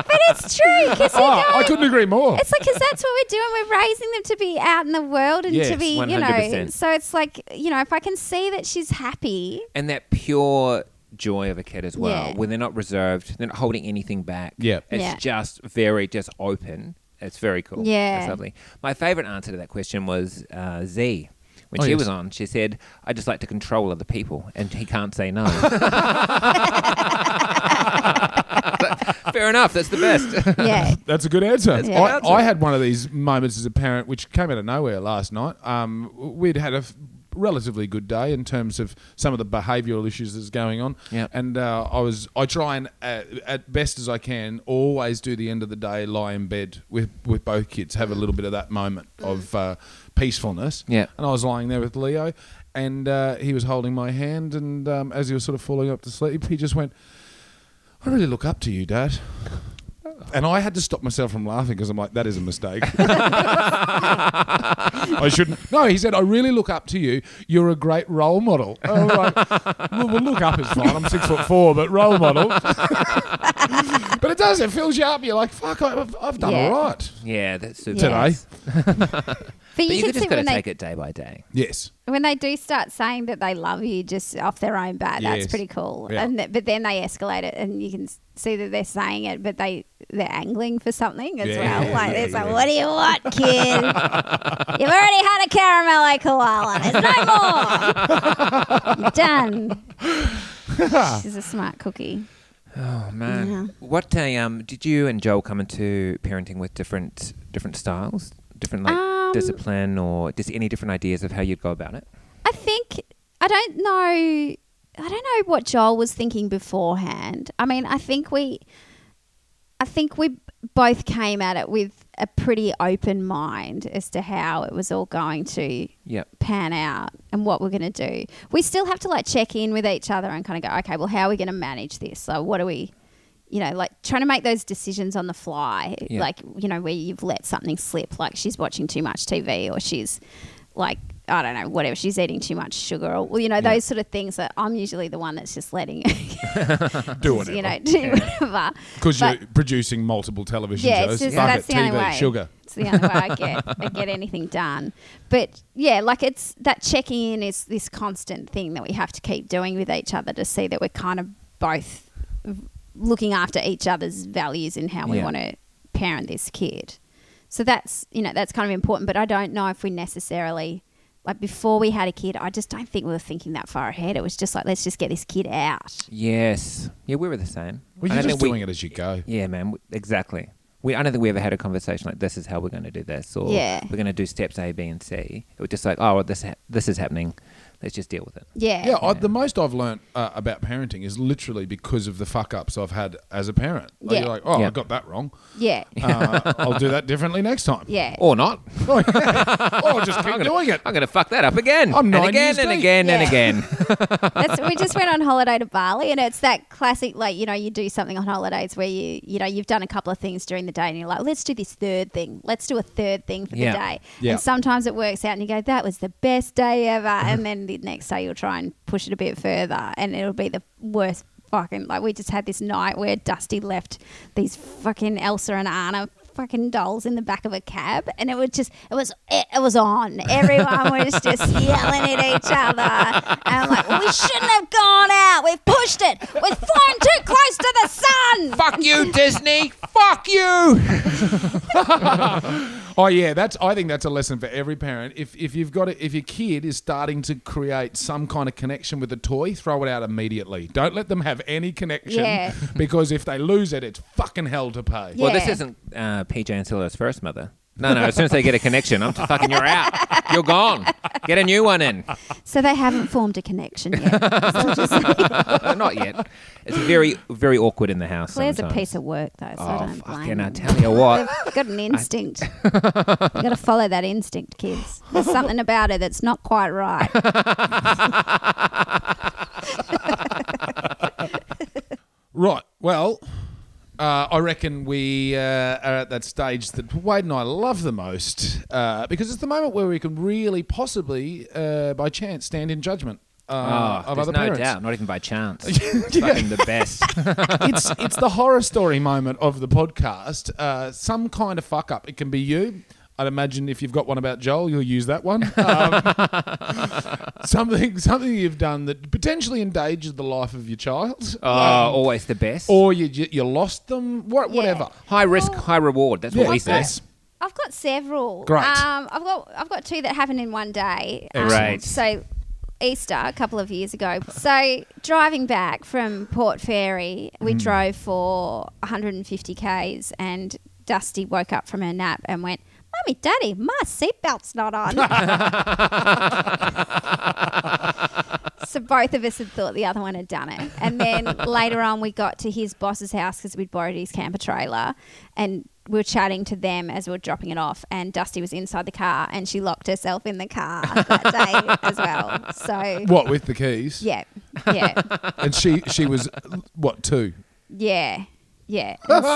A: but it's true because
C: Oh, I couldn't agree more.
A: It's like because that's what we're doing. We're raising them to be out in the world and
C: Yes,
A: to be, you know. So it's like you know, if I can see that she's happy,
B: and that pure joy of a kid as well,
A: Yeah.
B: when they're not reserved, they're not holding anything back.
C: Yeah.
B: it's
A: Yeah.
B: just very just open. It's very cool.
A: Yeah.
B: it's lovely. My favorite answer to that question was uh, Z. When
C: Oh,
B: she
C: yes.
B: was on, she said, "I just like to control other people," and he can't say no. Fair enough. That's the best.
A: yeah,
C: That's a good answer.
A: a good
C: I. I had one of these moments as a parent, which came out of nowhere last night. Um, we'd had a f- relatively good day in terms of some of the behavioural issues that's going on.
B: Yep.
C: And uh, I was I try and uh, at best as I can always do the end of the day lie in bed with with both kids, have a little bit of that moment of uh, peacefulness.
B: Yeah.
C: And I was lying there with Leo, and uh, he was holding my hand, and um, as he was sort of falling up to sleep, he just went. I really look up to you, Dad. And I had to stop myself from laughing because I'm like, that is a mistake. I shouldn't. No, he said, I really look up to you. You're a great role model. I'm like, well, well, look up is fine. I'm six foot four, but role model. but it does. It fills you up. You're like, fuck, I've, I've done
A: Yeah.
C: all right.
B: yeah, that's super
A: Today?
B: nice.
A: but
B: But
A: you,
B: you,
A: can
B: just got to take it day by day.
C: Yes.
A: when they do start saying that they love you just off their own bat. That's pretty cool.
C: Yeah.
A: And th- but then they escalate it, and you can see that they're saying it, but they they're angling for something as
C: Yeah,
A: well. Like
C: yeah,
A: it's like, what do you want, kid? You've already had a caramello koala. There's no more. You're done. She's a smart cookie.
B: Oh man,
A: Yeah.
B: what uh, um did you and Joel come into parenting with different different styles, different like
A: Um,
B: discipline, or just any different ideas of how you'd go about it?
A: I think I don't know. I don't know what Joel was thinking beforehand. I mean, I think we, I think we both came at it with a pretty open mind as to how it was all going to
B: Yep.
A: pan out and what we're going to do. We still have to like check in with each other and kind of go, okay, well, how are we going to manage this? So, what are we, you know, like trying to make those decisions on the fly,
B: Yeah.
A: like, you know, where you've let something slip, like she's watching too much TV or she's like, I don't know, whatever, she's eating too much sugar or, well, you know,
B: Yeah.
A: those sort of things that I'm usually the one that's just letting,
C: Do whatever.
A: you know, do whatever.
C: Because you're producing multiple television
A: Yeah,
C: shows.
A: it's just,
C: Fuck
A: that's
C: it,
A: the only way.
C: sugar.
A: It's the only way I get I get anything done. But yeah, like it's that checking in is this constant thing that we have to keep doing with each other to see that we're kind of both looking after each other's values and how we
B: Yeah.
A: want to parent this kid. So that's you know that's kind of important. But I don't know if we necessarily like before we had a kid. I just don't think we were thinking that far ahead. It was just like let's just get this kid out.
B: Yes. Yeah, we were the same.
C: Well,
B: I
C: you're just
B: think we-
C: doing it as you go.
B: Yeah, man. w- Exactly. We, I don't think we ever had a conversation like this is how we're going to do this, or
A: Yeah.
B: we're going to do steps A, B, and C. It was just like, oh, this ha- this is happening. Let's just deal with it.
A: Yeah.
C: Yeah, I, the most I've learned uh, about parenting is literally because of the fuck ups I've had as a parent. Like,
A: Yeah.
C: You're like, oh,
B: Yeah.
C: I got that wrong.
A: Yeah.
C: Uh, I'll do that differently next time.
A: Yeah.
B: Or not.
C: Oh, just keep
B: I'm gonna,
C: doing it.
B: I'm going to fuck that up again.
C: I'm
B: and
C: nine
B: again
C: years
B: and
C: deep.
B: again and
A: Yeah.
B: again.
A: That's, we just went on holiday to Bali, and it's that classic, like you know, you do something on holidays where you, you know, you've done a couple of things during the day, and you're like, let's do this third thing. Let's do a third thing for
B: Yeah.
A: the day.
C: Yeah.
A: And sometimes it works out, and you go, that was the best day ever, and then the next day you'll try and push it a bit further, and it'll be the worst. Fucking like we just had this night where Dusty left these fucking Elsa and Anna fucking dolls in the back of a cab, and it was just it was it, it was on. Everyone was just yelling at each other, and I'm like, well, we shouldn't have gone out. We've pushed it. We've flown too close to the sun.
B: fuck you, Disney. fuck you.
C: Oh yeah, that's. I think that's a lesson for every parent. If if you've got it, if your kid is starting to create some kind of connection with a toy, throw it out immediately. Don't let them have any connection.
A: Yeah.
C: Because if they lose it, it's fucking hell to pay.
A: Yeah.
B: Well, this isn't uh, PJ and Silla's first mother. No, no. As soon as they get a connection, I'm fucking. You're out. You're gone. Get a new one in.
A: So they haven't formed a connection yet.
B: Not yet. It's very, very awkward in the house.
A: Claire's a
B: sometimes.
A: piece of work though, so I
B: Oh,
A: don't blame
B: fucking! I
A: them.
B: tell you what.
A: They've got an instinct. You've got to follow that instinct, kids. There's something about it that's not quite right.
C: Right. Well, Uh, I reckon we uh, are at that stage that Wade and I love the most uh, because it's the moment where we can really possibly, uh, by chance, stand in judgment uh,
B: Oh,
C: of
B: there's
C: other
B: no
C: parents.
B: doubt, not even by chance. It's
C: Yeah.
B: fucking the best.
C: it's it's the horror story moment of the podcast. Uh, some kind of fuck up. It can be you. I'd imagine if you've got one about Joel, you'll use that one. Um, something something you've done that potentially endangered the life of your child,
B: Oh, always the best.
C: or you you you lost them. What,
A: Yeah.
C: Whatever.
B: high risk, high reward. That's what
C: Yeah,
B: we say.
C: that's-
A: I've got several.
C: Great.
A: Um, I've got I've got two that happened in one day. Um,
B: Excellent.
A: So Easter a couple of years ago. So driving back from Port Fairy, we drove for 150 k's, and Dusty woke up from her nap and went. Mummy, Daddy, my seatbelt's not on. so both of us had thought the other one had done it. And then later on, we got to his boss's house because we'd borrowed his camper trailer. And we were chatting to them as we were dropping it off. And Dusty was inside the car and she locked herself in the car that day as well. So,
C: What with the keys?
A: yeah, yeah,
C: And she she was what two?
A: yeah, yeah. And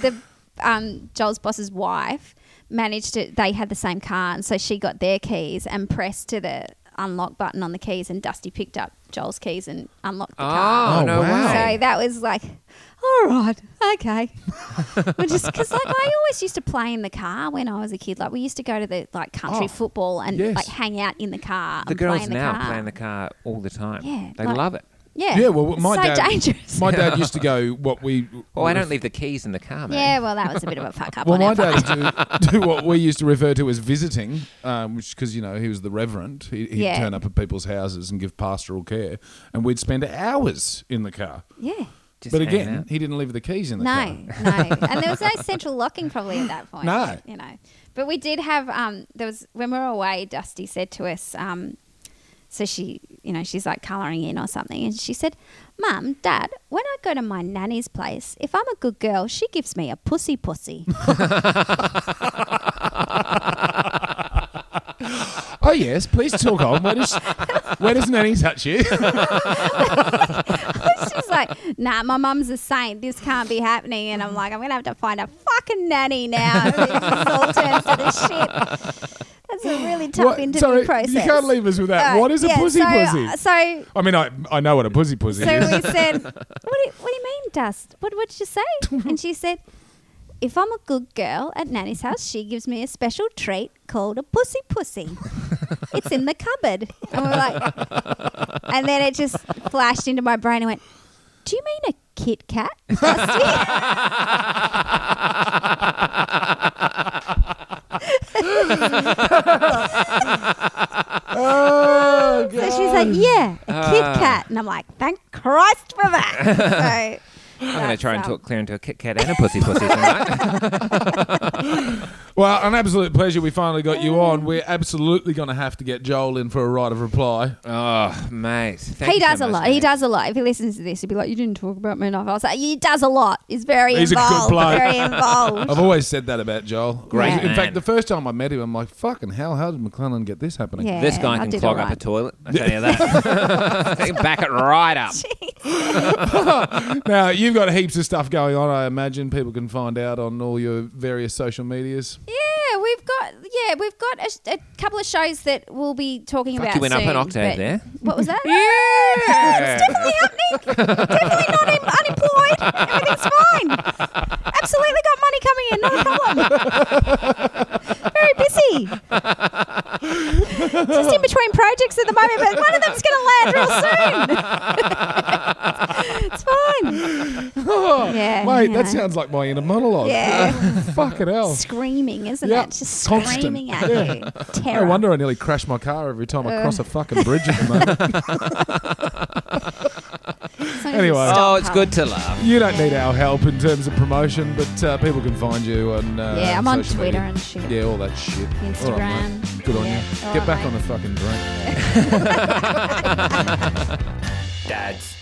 A: so the um, Joel's boss's wife managed to, they had the same car. And so she got their keys and pressed to the unlock button on the keys. And Dusty picked up Joel's keys and unlocked the car.
B: Oh,
C: Oh,
B: no
C: wow.
A: So that was like, all right, okay. Which is because like I always used to play in the car when I was a kid. Like we used to go to the like country
C: Oh,
A: football and
C: yes.
A: like hang out in the car.
B: the
A: and play
B: girls
A: in the
B: now
A: car.
B: play in the car all the time.
A: Yeah,
B: They
A: like-
B: love it.
A: Yeah,
C: Yeah, well, my
A: so
C: dad.
A: dangerous.
C: My dad used to go. What we.
B: Oh, I don't leave the keys in the car, man.
A: yeah, well, that was a bit of a fuck up.
C: Well,
A: on
C: my
A: our part.
C: dad used to do what we used to refer to as visiting, um, which because you know he was the reverend, he, he'd
A: Yeah.
C: turn up at people's houses and give pastoral care, and we'd spend hours in the car.
A: Yeah.
B: Just
C: but
B: hanging
C: again,
B: out.
C: he didn't leave the keys in the
A: No,
C: car.
A: no, no. and there was no central locking probably at that point.
C: No.
A: you know. But we did have. Um, there was when we were away. Dusty said to us. Um, so she, you know, she's like colouring in or something, and she said, "Mum, Dad, when I go to my nanny's place, if I'm a good girl, she gives me a pussy pussy."
C: Oh yes, please talk on. Where does where does Nanny touch you?
A: she's like, "Nah, my mum's a saint. This can't be happening." And I'm like, "I'm gonna have to find a fucking nanny now." this all turns to this shit. That's a really tough
C: What-
A: interview
C: sorry,
A: process.
C: you can't leave us with that.
A: Uh,
C: what is a pussy
A: so,
C: pussy?
A: So
C: I mean, I I know what a pussy pussy
A: So
C: is.
A: So we said, what do, you, what do you mean, Dust? What, did you say? And she said, if I'm a good girl at Nanny's house, she gives me a special treat called a pussy pussy. it's in the cupboard. And we're like, and then it just flashed into my brain and went, do you mean a Kit Kat,
C: Oh,
A: so she's like, yeah, a Kit
B: Ah.
A: Kat. And I'm like, thank Christ for that. So
B: I'm going to try and
A: that's,
B: talk clear into a Kit Kat and a pussy pussy tonight.
C: Well, an absolute pleasure. We finally got you on. We're absolutely going to have to get Joel in for a right of reply.
B: oh, mate. Thank
A: he
B: you so
A: does a
B: much,
A: lot. He does a lot. If he listens to this, he'd be like, "You didn't talk about me enough." I was like, "He does a lot. He's very
C: He's a good
A: involved.
C: bloke.
A: Very involved."
C: I've always said that about Joel.
B: Great
C: In
B: man.
C: fact, the first time I met him, I'm like, "Fucking hell! How did McLennan get this happening?"
A: Yeah,
B: This guy
A: I
B: can clog
A: all
B: up a toilet. I tell you that. Can Back it right up.
C: Now you've got heaps of stuff going on. I imagine people can find out on all your various social medias.
A: Yeah, we've got yeah, we've got a, a couple of shows that we'll be talking
B: Fuck,
A: about.
B: you went up
A: soon,
B: an octave
A: but-
B: there.
A: What was that?
B: Yeah.
A: Definitely happening. Definitely not un- unemployed. Everything's fine. Absolutely got money coming in. Not a problem. Very busy. Just in between projects at the moment, but one of them's going to land real soon. it's fine. Yeah,
C: Mate, that
A: know.
C: sounds like my inner monologue.
A: Yeah.
C: Fucking hell.
A: Screaming, isn't
C: Yeah,
A: it? Just
C: constant.
A: screaming at
C: Yeah.
A: you. Terror.
C: No wonder I nearly crash my car every time I
A: Uh.
C: cross a fucking bridge at the moment.
A: As long as you
C: Anyway.
B: Oh, it's good to laugh.
C: you don't need our help in terms of promotion, but uh, people can find you on. Uh,
A: Yeah, I'm on
C: social
A: Twitter
C: media.
A: and shit.
C: Yeah, all that shit.
A: Instagram.
C: mate. Good on
A: Yeah,
C: you.
A: all
C: Get
A: right,
C: back
A: mate.
C: on the fucking drink.
B: Dads.